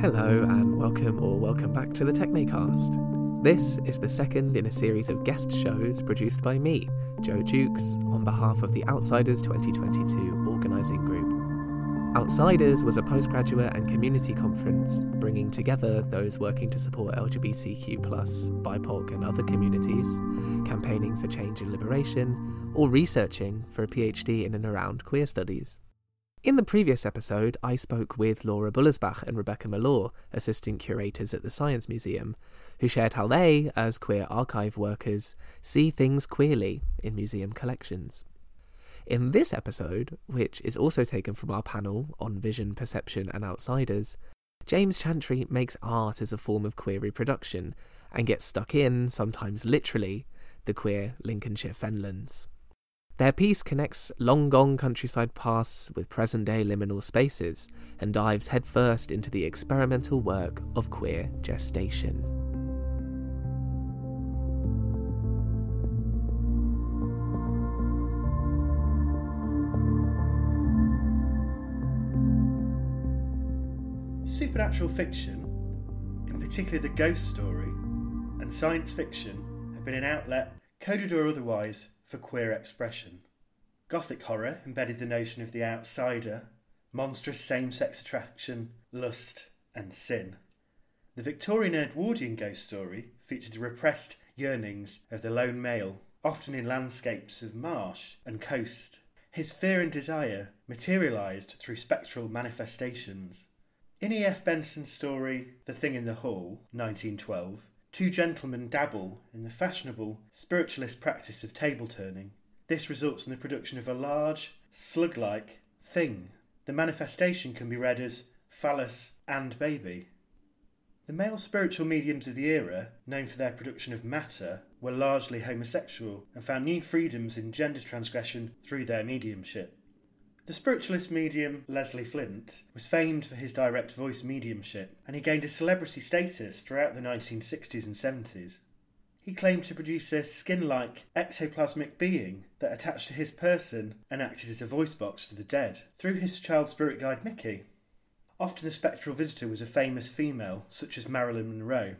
Hello, and welcome or welcome back to the Technecast. This is the second in a series of guest shows produced by me, Joe Jukes, on behalf of the Outsiders 2022 organising group. Outsiders was a postgraduate and community conference bringing together those working to support LGBTQ, BIPOC, and other communities, campaigning for change and liberation, or researching for a PhD in and around queer studies. In the previous episode, I spoke with Laura Bullersbach and Rebecca Malore, assistant curators at the Science Museum, who shared how they, as queer archive workers, see things queerly in museum collections. In this episode, which is also taken from our panel on vision, perception, and outsiders, James Chantry makes art as a form of queer reproduction and gets stuck in, sometimes literally, the queer Lincolnshire fenlands. Their piece connects long gone countryside pasts with present day liminal spaces and dives headfirst into the experimental work of queer gestation. Supernatural fiction, in particular the ghost story, and science fiction have been an outlet, coded or otherwise, for queer expression. Gothic horror embedded the notion of the outsider, monstrous same sex attraction, lust, and sin. The Victorian and Edwardian ghost story featured the repressed yearnings of the lone male, often in landscapes of marsh and coast. His fear and desire materialised through spectral manifestations. In E.F. Benson's story The Thing in the Hall, 1912, two gentlemen dabble in the fashionable spiritualist practice of table turning. This results in the production of a large, slug like thing. The manifestation can be read as phallus and baby. The male spiritual mediums of the era, known for their production of matter, were largely homosexual and found new freedoms in gender transgression through their mediumship. The spiritualist medium Leslie Flint was famed for his direct voice mediumship, and he gained a celebrity status throughout the 1960s and 70s. He claimed to produce a skin like ectoplasmic being that attached to his person and acted as a voice box for the dead, through his child spirit guide Mickey. Often the spectral visitor was a famous female, such as Marilyn Monroe.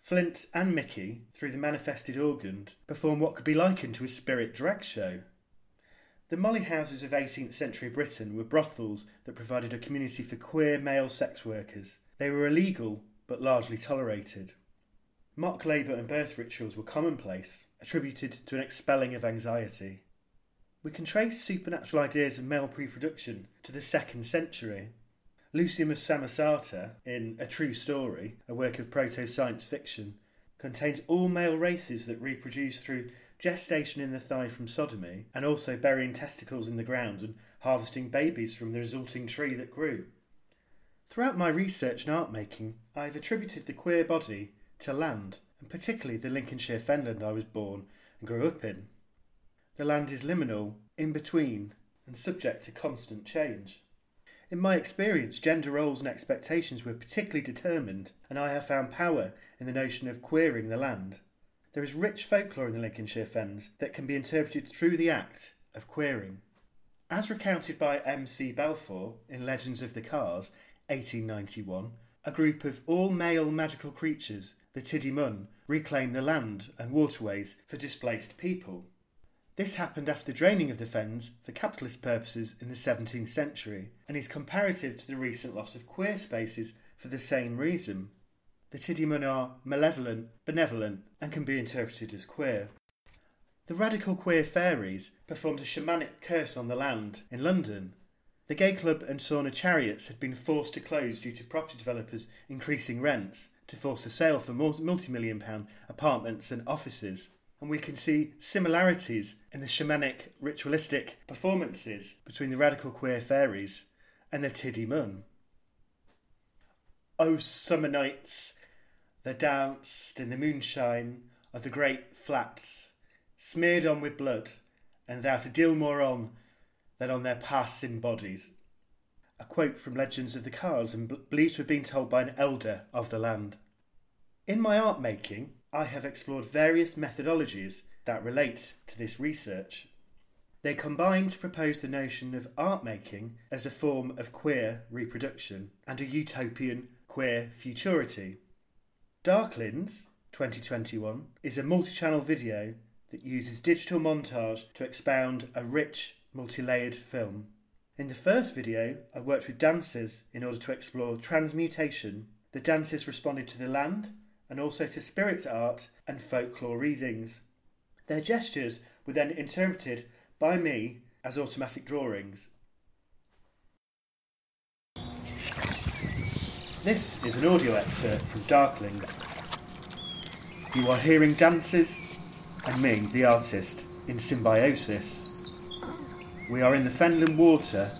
Flint and Mickey, through the manifested organ, performed what could be likened to a spirit drag show. The molly houses of 18th century Britain were brothels that provided a community for queer male sex workers. They were illegal, but largely tolerated. Mock labour and birth rituals were commonplace, attributed to an expelling of anxiety. We can trace supernatural ideas of male reproduction to the second century. Lucian of Samosata, in A True Story, a work of proto science fiction, contains all male races that reproduce through gestation in the thigh from sodomy, and also burying testicles in the ground and harvesting babies from the resulting tree that grew. Throughout my research and art making, I have attributed the queer body to land, and particularly the Lincolnshire fenland I was born and grew up in. The land is liminal, in between, and subject to constant change. In my experience, gender roles and expectations were particularly determined, and I have found power in the notion of queering the land. There is rich folklore in the Lincolnshire Fens that can be interpreted through the act of queering. As recounted by M.C. Balfour in Legends of the Cars, 1891, a group of all male magical creatures, the Tiddy Mun, reclaim the land and waterways for displaced people. This happened after the draining of the fens for capitalist purposes in the 17th century and is comparative to the recent loss of queer spaces for the same reason. The Tiddymun are malevolent, benevolent, and can be interpreted as queer. The radical queer fairies performed a shamanic curse on the land in London. The gay club and sauna chariots had been forced to close due to property developers increasing rents to force a sale for multi million pound apartments and offices. And we can see similarities in the shamanic ritualistic performances between the radical queer fairies and the Tiddy Mun. Oh, summer nights, they danced in the moonshine of the great flats, smeared on with blood, and without a deal more on than on their passing bodies. A quote from Legends of the Cars and believed to have been told by an elder of the land. In my art making, I have explored various methodologies that relate to this research. They combine to propose the notion of art making as a form of queer reproduction and a utopian queer futurity. Darklings 2021 is a multi channel video that uses digital montage to expound a rich, multi layered film. In the first video, I worked with dancers in order to explore transmutation. The dancers responded to the land and also to spirit art and folklore readings. Their gestures were then interpreted by me as automatic drawings. This is an audio excerpt from Darkling. You are hearing dances and me, the artist, in symbiosis. We are in the Fenland water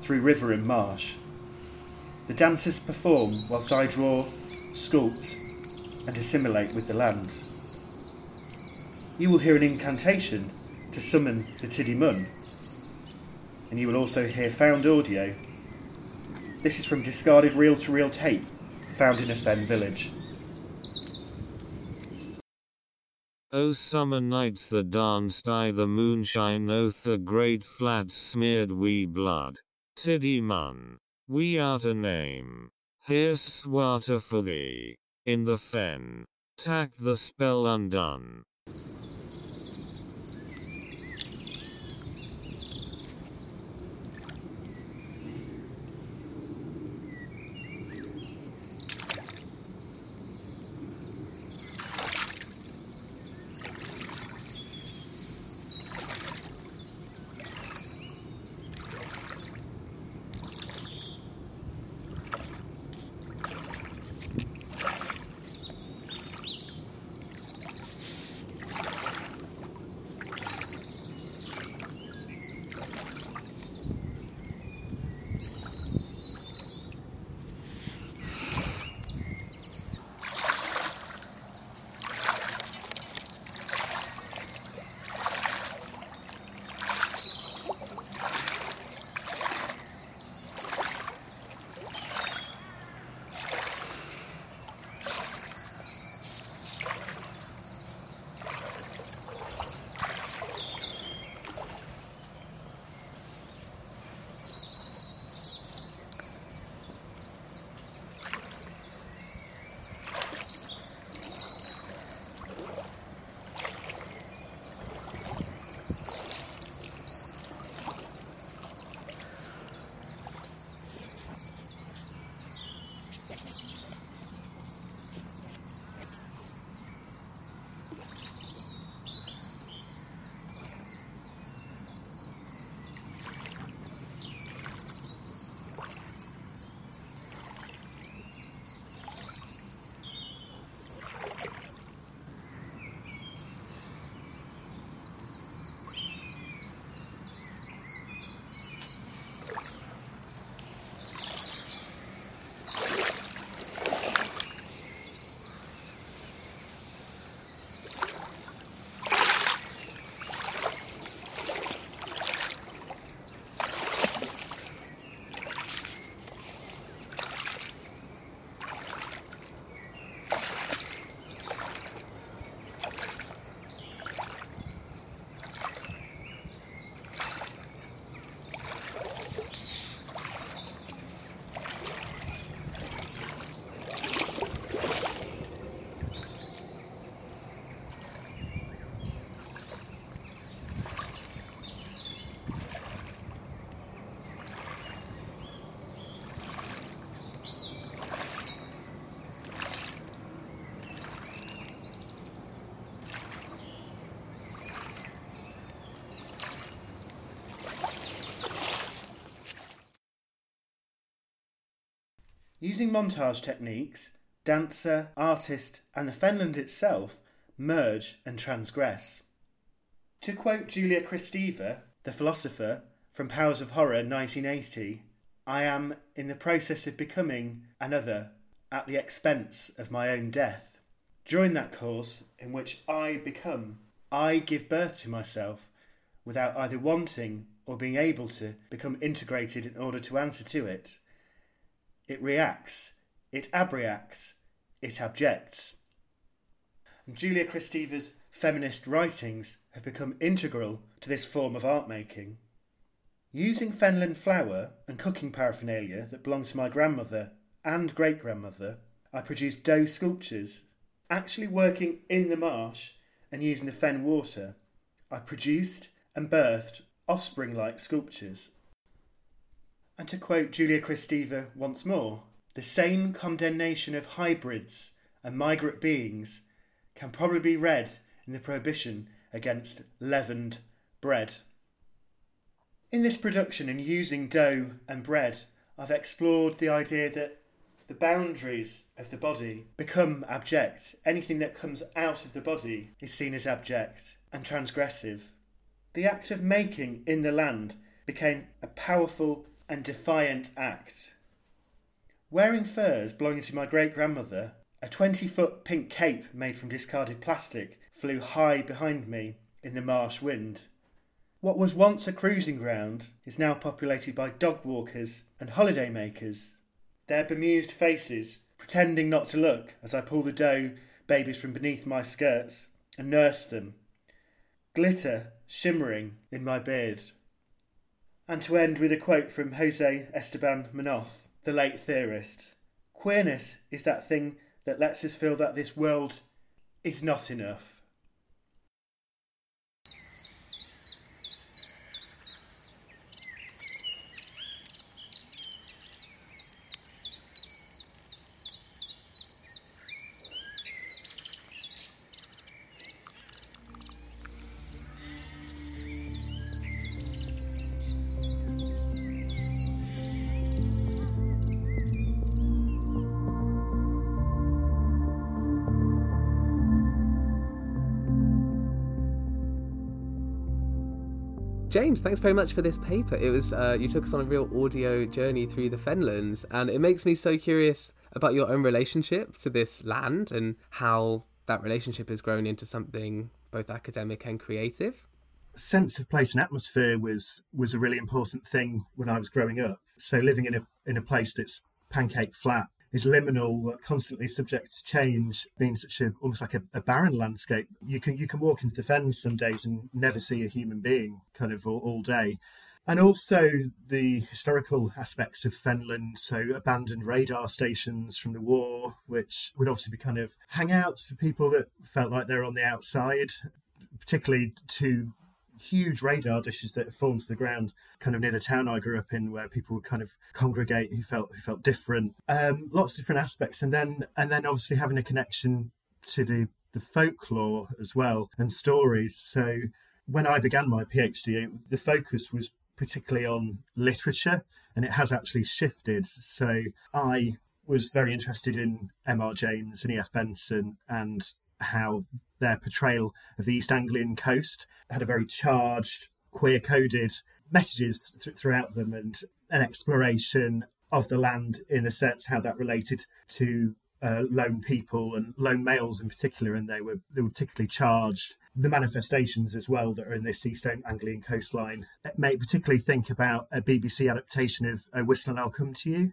through river and marsh. The dancers perform whilst I draw, sculpt, and assimilate with the land. You will hear an incantation to summon the Tiddy Mun, and you will also hear found audio. This is from discarded reel to reel tape found in a fen village. O summer nights that danced by the moonshine oath the great flats smeared we blood. Tiddy Mun, we out a name. Here's water for thee. In the fen. Tack the spell undone. Using montage techniques, dancer, artist, and the Fenland itself merge and transgress. To quote Julia Kristeva, the philosopher from Powers of Horror 1980, I am in the process of becoming another at the expense of my own death. During that course, in which I become, I give birth to myself without either wanting or being able to become integrated in order to answer to it it reacts, it abreacts, it abjects. And Julia Kristeva's feminist writings have become integral to this form of art making. Using Fenland flour and cooking paraphernalia that belonged to my grandmother and great grandmother, I produced dough sculptures. Actually working in the marsh and using the fen water, I produced and birthed offspring like sculptures. And to quote Julia Kristeva once more, the same condemnation of hybrids and migrant beings can probably be read in the prohibition against leavened bread. In this production and using dough and bread, I've explored the idea that the boundaries of the body become abject. Anything that comes out of the body is seen as abject and transgressive. The act of making in the land became a powerful and defiant act. Wearing furs belonging to my great grandmother, a 20 foot pink cape made from discarded plastic flew high behind me in the marsh wind. What was once a cruising ground is now populated by dog walkers and holiday makers. Their bemused faces, pretending not to look as I pull the dough babies from beneath my skirts and nurse them. Glitter shimmering in my beard. And to end with a quote from Jose Esteban Munoz, the late theorist Queerness is that thing that lets us feel that this world is not enough. James, thanks very much for this paper. It was uh, you took us on a real audio journey through the Fenlands, and it makes me so curious about your own relationship to this land and how that relationship has grown into something both academic and creative. Sense of place and atmosphere was was a really important thing when I was growing up. So living in a in a place that's pancake flat is liminal, constantly subject to change, being such a almost like a, a, barren landscape. You can you can walk into the fens some days and never see a human being, kind of all, all day. And also the historical aspects of Fenland, so abandoned radar stations from the war, which would obviously be kind of hangouts for people that felt like they're on the outside, particularly to huge radar dishes that formed to the ground, kind of near the town I grew up in, where people would kind of congregate who felt who felt different. Um, lots of different aspects, and then and then obviously having a connection to the the folklore as well and stories. So when I began my PhD, the focus was particularly on literature, and it has actually shifted. So I was very interested in M.R. James and E.F. Benson and how their portrayal of the East Anglian coast had a very charged, queer coded messages th- throughout them and an exploration of the land in a sense how that related to uh, lone people and lone males in particular, and they were they were particularly charged. The manifestations as well that are in this East Anglian coastline it made particularly think about a BBC adaptation of "A Whistle and I'll Come to You,"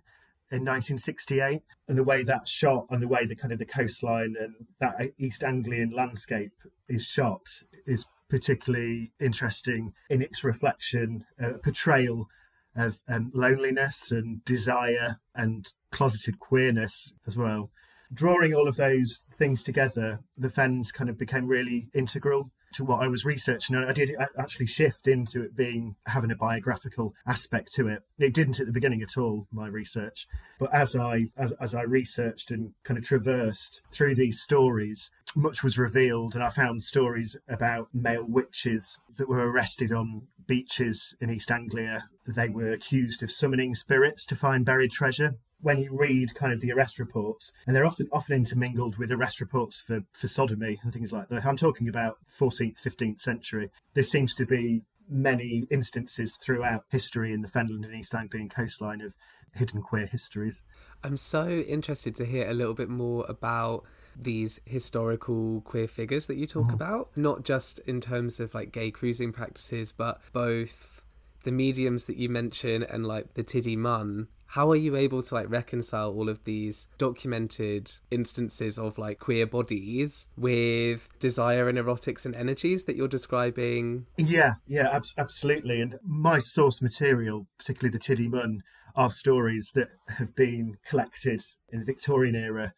in 1968 and the way that's shot and the way the kind of the coastline and that east anglian landscape is shot is particularly interesting in its reflection uh, portrayal of um, loneliness and desire and closeted queerness as well. Drawing all of those things together the fens kind of became really integral to what I was researching. I did actually shift into it being having a biographical aspect to it. It didn't at the beginning at all, my research. But as I as, as I researched and kind of traversed through these stories, much was revealed, and I found stories about male witches that were arrested on beaches in East Anglia. They were accused of summoning spirits to find buried treasure when you read kind of the arrest reports, and they're often often intermingled with arrest reports for, for sodomy and things like that. I'm talking about 14th, 15th century. There seems to be many instances throughout history in the Fenland and East Anglian coastline of hidden queer histories. I'm so interested to hear a little bit more about these historical queer figures that you talk mm. about, not just in terms of like gay cruising practices, but both the mediums that you mention and like the Tiddy Mun how are you able to like reconcile all of these documented instances of like queer bodies with desire and erotics and energies that you're describing? Yeah yeah ab- absolutely. And my source material particularly the tiddy mun are stories that have been collected in the victorian era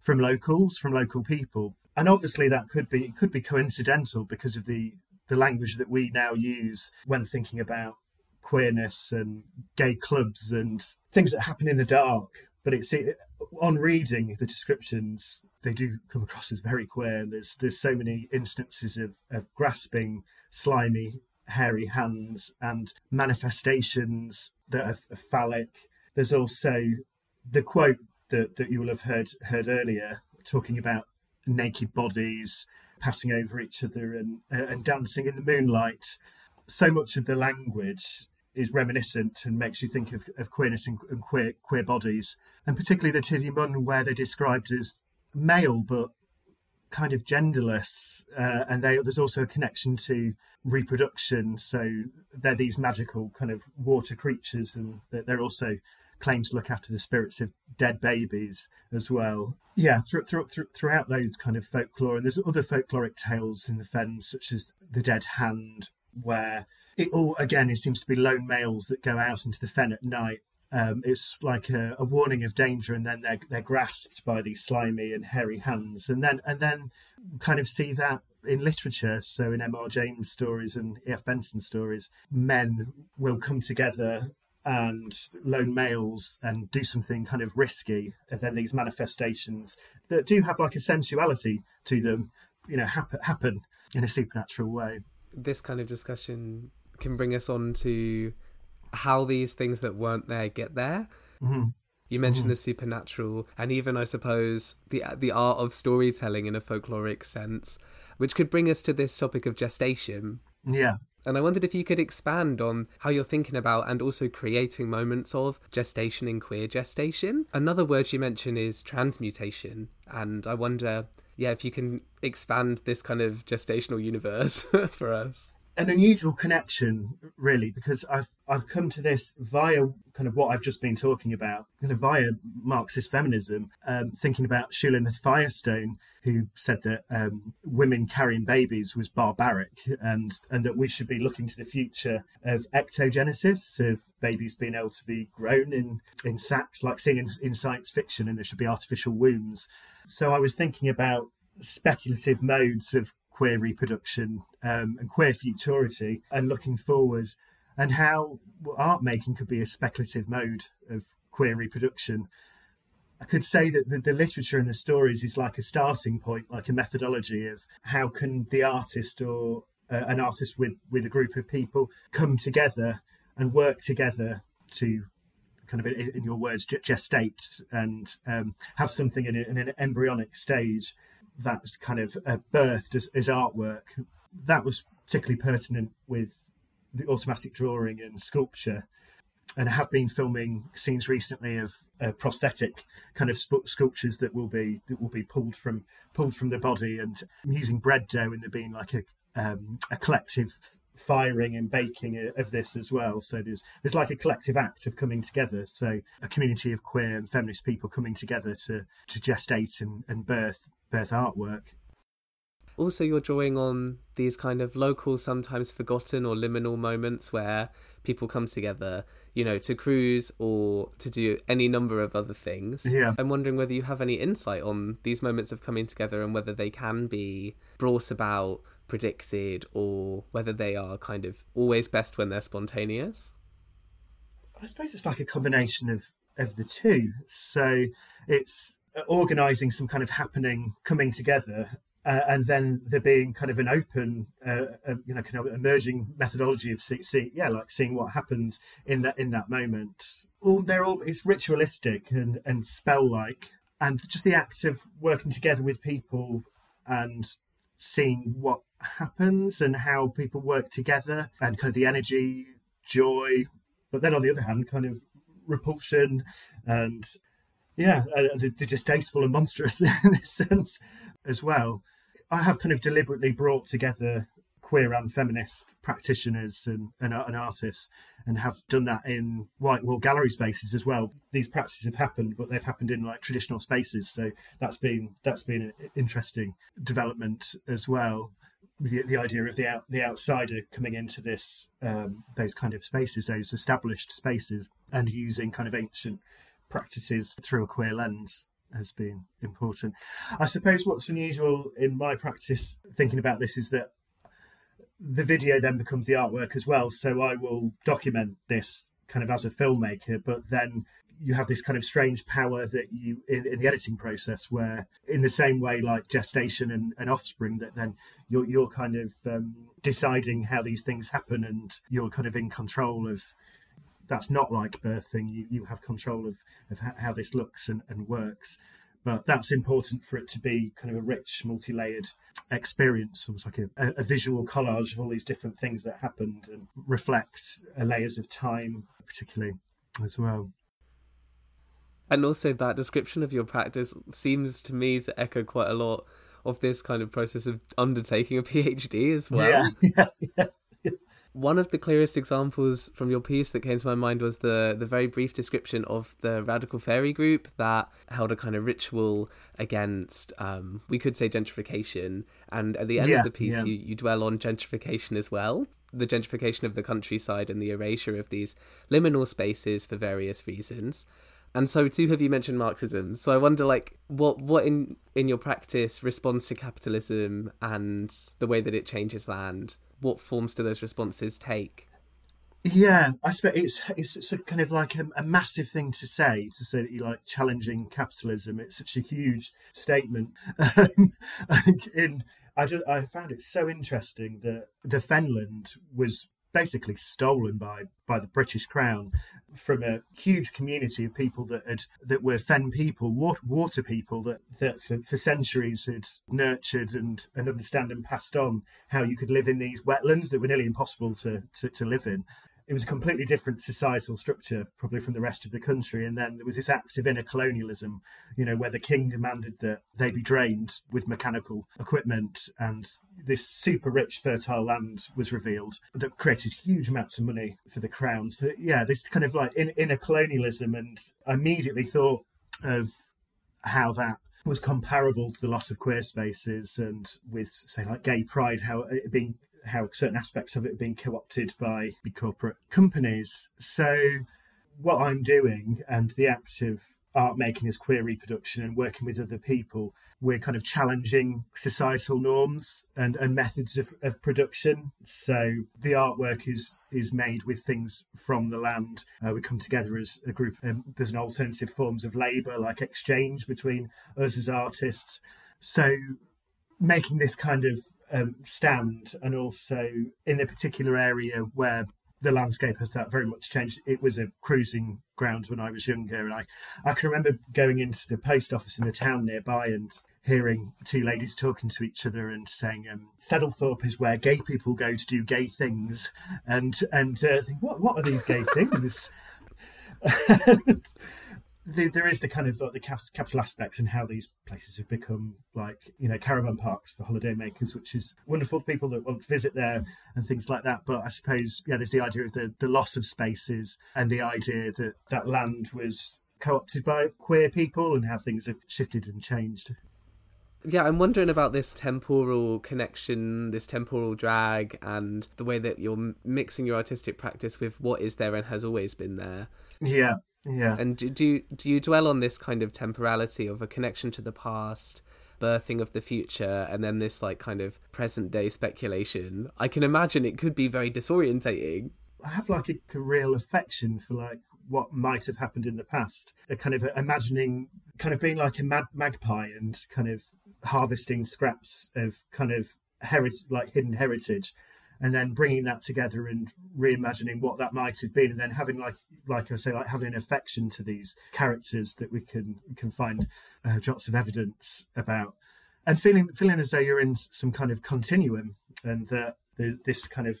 from locals from local people. And obviously that could be it could be coincidental because of the the language that we now use when thinking about queerness and gay clubs and things that happen in the dark. But it's on reading the descriptions, they do come across as very queer. There's there's so many instances of, of grasping, slimy, hairy hands and manifestations that are, are phallic. There's also the quote that, that you will have heard heard earlier, talking about naked bodies passing over each other and uh, and dancing in the moonlight. So much of the language is reminiscent and makes you think of, of queerness and, and, queer queer bodies, and particularly the Tiddy Mun, where they're described as male but kind of genderless, uh, and they, there's also a connection to reproduction. So they're these magical kind of water creatures, and they're also claimed to look after the spirits of dead babies as well. Yeah, th- th- th- throughout those kind of folklore, and there's other folkloric tales in the fens, such as the Dead Hand, where it all again it seems to be lone males that go out into the fen at night. Um, it's like a, a, warning of danger, and then they're they're grasped by these slimy and hairy hands, and then and then kind of see that in literature. So in M.R. James stories and E.F. Benson stories, men will come together and lone males and do something kind of risky, and then these manifestations that do have like a sensuality to them, you know, happen happen in a supernatural way. This kind of discussion can bring us on to how these things that weren't there get there. Mm-hmm. You mentioned mm-hmm. the supernatural, and even I suppose the the art of storytelling in a folkloric sense, which could bring us to this topic of gestation. Yeah. And I wondered if you could expand on how you're thinking about and also creating moments of gestation in queer gestation. Another word you mention is transmutation, and I wonder, yeah, if you can expand this kind of gestational universe for us an unusual connection, really, because I've I've come to this via kind of what I've just been talking about, kind of via Marxist feminism, um, thinking about Shulamith Firestone, who said that um, women carrying babies was barbaric, and and that we should be looking to the future of ectogenesis, of babies being able to be grown in in sacs, like seeing in, in science fiction, and there should be artificial wombs. So I was thinking about speculative modes of queer reproduction um, and queer futurity and looking forward and how art making could be a speculative mode of queer reproduction. I could say that the, the, literature and the stories is like a starting point, like a methodology of how can the artist or uh, an artist with, with a group of people come together and work together to kind of, in your words, gestate and um, have something in, in an embryonic stage that's kind of uh, birthed as, as artwork. That was particularly pertinent with the automatic drawing and sculpture. And I have been filming scenes recently of uh, prosthetic kind of sculptures that will be that will be pulled from pulled from the body, and I'm using bread dough, and there being like a um, a collective firing and baking of this as well. So there's there's like a collective act of coming together. So a community of queer and feminist people coming together to to gestate and, and birth birth artwork. Also, you're drawing on these kind of local, sometimes forgotten or liminal moments where people come together, you know, to cruise or to do any number of other things. Yeah. I'm wondering whether you have any insight on these moments of coming together and whether they can be brought about, predicted, or whether they are kind of always best when they're spontaneous. I suppose it's like a combination of of the two. So it's organizing some kind of happening coming together uh, and then there being kind of an open, uh, uh, you know, kind of emerging methodology of see, see, yeah, like seeing what happens in that in that moment. All they're all it's ritualistic and and spell like, and just the act of working together with people and seeing what happens and how people work together and kind of the energy, joy, but then on the other hand, kind of repulsion and yeah, uh, the, the, distasteful and monstrous in this sense as well. I have kind of deliberately brought together queer and feminist practitioners and, and, and, artists and have done that in white wall gallery spaces as well. These practices have happened, but they've happened in like traditional spaces. So that's been that's been an interesting development as well. The, the idea of the out, the outsider coming into this um, those kind of spaces, those established spaces, and using kind of ancient practices through a queer lens has been important. I suppose what's unusual in my practice thinking about this is that the video then becomes the artwork as well. So I will document this kind of as a filmmaker, but then you have this kind of strange power that you in, in the editing process where in the same way like gestation and, and offspring that then you're you're kind of um, deciding how these things happen and you're kind of in control of that's not like birthing. You you have control of of how this looks and, and works. But that's important for it to be kind of a rich, multi-layered experience, almost like a, a visual collage of all these different things that happened and reflects layers of time, particularly as well. And also, that description of your practice seems to me to echo quite a lot of this kind of process of undertaking a PhD as well. Yeah, yeah, yeah. One of the clearest examples from your piece that came to my mind was the the very brief description of the radical fairy group that held a kind of ritual against, um, we could say, gentrification. And at the end yeah, of the piece, yeah. you, you dwell on gentrification as well the gentrification of the countryside and the erasure of these liminal spaces for various reasons and so too have you mentioned marxism so i wonder like what what in in your practice responds to capitalism and the way that it changes land what forms do those responses take? Yeah, I suppose it's it's, it's a kind of like a, a, massive thing to say to say that you like challenging capitalism. It's such a huge statement. Um, in I just I found it so interesting that the Fenland was basically stolen by by the British Crown from a huge community of people that had that were fen people, water, water people that that for, for centuries had nurtured and and understand and passed on how you could live in these wetlands that were nearly impossible to to, to live in it was a completely different societal structure, probably from the rest of the country. And then there was this act of inner colonialism, you know, where the king demanded that they be drained with mechanical equipment, and this super rich, fertile land was revealed that created huge amounts of money for the crown. So, yeah, this kind of like in, inner colonialism, and I immediately thought of how that was comparable to the loss of queer spaces and with say like gay pride how it being how certain aspects of it have been co-opted by big corporate companies. So what I'm doing and the act of art making as queer reproduction and working with other people, we're kind of challenging societal norms and, and methods of, of production. So the artwork is is made with things from the land. Uh, we come together as a group. Um, there's an alternative forms of labour, like exchange between us as artists. So making this kind of um, stand, and also in the particular area where the landscape has that very much changed. It was a cruising ground when I was younger, and I, I can remember going into the post office in the town nearby and hearing two ladies talking to each other and saying, um, "Theddlethorpe is where gay people go to do gay things," and and uh, think, what what are these gay things? the, there is the kind of like the capital aspects and how these places have become like you know caravan parks for holiday makers, which is wonderful for people that want to visit there and things like that. But I suppose yeah, there's the idea of the the loss of spaces and the idea that that land was co-opted by queer people and how things have shifted and changed. Yeah, I'm wondering about this temporal connection, this temporal drag, and the way that you're mixing your artistic practice with what is there and has always been there. Yeah, yeah. And do, do you, do you dwell on this kind of temporality of a connection to the past, birthing of the future, and then this like kind of present day speculation? I can imagine it could be very disorientating. I have like a, a real affection for like what might have happened in the past. A kind of imagining, kind of being like a mad magpie and kind of harvesting scraps of kind of heritage, like hidden heritage, and then bringing that together and reimagining what that might have been, and then having like like I say, like having an affection to these characters that we can can find uh, of evidence about, and feeling feeling as though you're in some kind of continuum, and that the, this kind of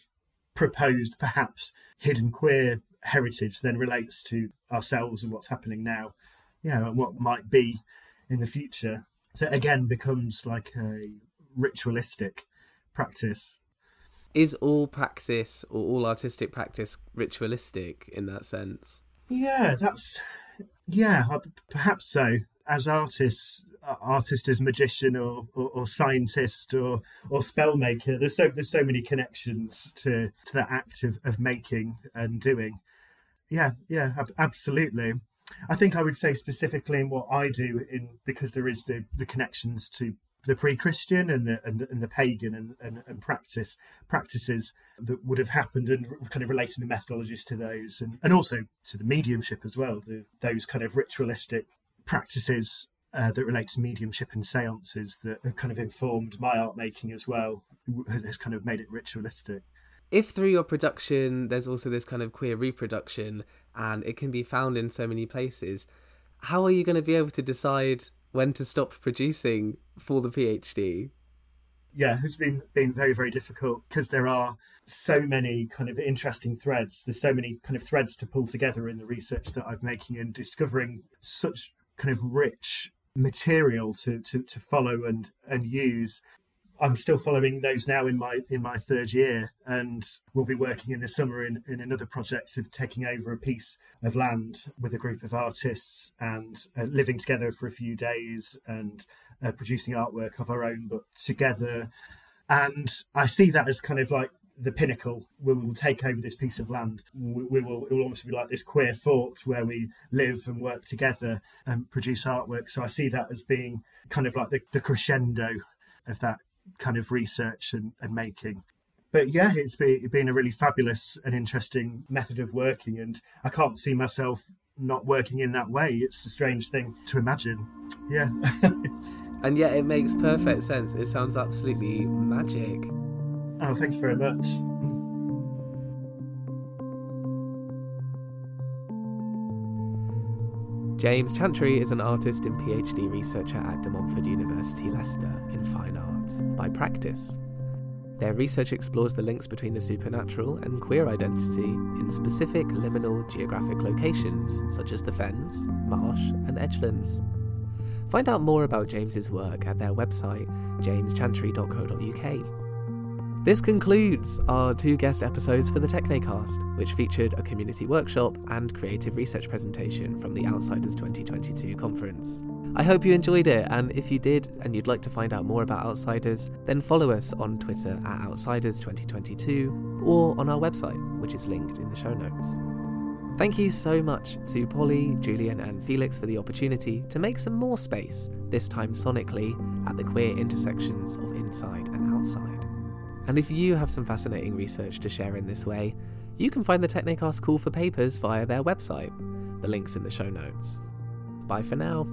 proposed perhaps hidden queer heritage then relates to ourselves and what's happening now, yeah, and what might be in the future. So again, becomes like a ritualistic practice Is all practice or all artistic practice ritualistic in that sense? Yeah, that's yeah, perhaps so. As artists, artist as magician or, or, or, scientist or or spellmaker, there's so there's so many connections to to that act of, of making and doing. Yeah, yeah, absolutely. I think I would say specifically in what I do, in because there is the the connections to the pre-Christian and the and, and the pagan and, and, and, practice practices that would have happened and kind of relating the methodologies to those and, and also to the mediumship as well the, those kind of ritualistic practices uh, that relate to mediumship and seances that have kind of informed my art making as well has kind of made it ritualistic. If through your production there's also this kind of queer reproduction and it can be found in so many places how are you going to be able to decide when to stop producing for the PhD? Yeah, it's been been very very difficult because there are so many kind of interesting threads. There's so many kind of threads to pull together in the research that I'm making and discovering such kind of rich material to to, to follow and and use I'm still following those now in my in my third year, and we'll be working in the summer in, in another project of taking over a piece of land with a group of artists and uh, living together for a few days and uh, producing artwork of our own, but together. And I see that as kind of like the pinnacle. where We will take over this piece of land. We, we will. It will almost be like this queer fort where we live and work together and produce artwork. So I see that as being kind of like the, the crescendo of that kind of research and, and making. But yeah, it's been, it's been a really fabulous and interesting method of working, and I can't see myself not working in that way. It's a strange thing to imagine. Yeah. and yet it makes perfect sense. It sounds absolutely magic. Oh, thank you very much. James Chantry is an artist and PhD researcher at De Montfort University, Leicester, in fine art by practice. Their research explores the links between the supernatural and queer identity in specific liminal geographic locations, such as the Fens, Marsh, and Edgelands. Find out more about James's work at their website, jameschantry.co.uk. This concludes our two guest episodes for the Technecast, which featured a community workshop and creative research presentation from the Outsiders 2022 conference. I hope you enjoyed it, and if you did and you'd like to find out more about Outsiders, then follow us on Twitter at Outsiders2022 or on our website, which is linked in the show notes. Thank you so much to Polly, Julian, and Felix for the opportunity to make some more space, this time sonically, at the queer intersections of inside and outside. And if you have some fascinating research to share in this way, you can find the Technecast call for papers via their website. The link's in the show notes. Bye for now.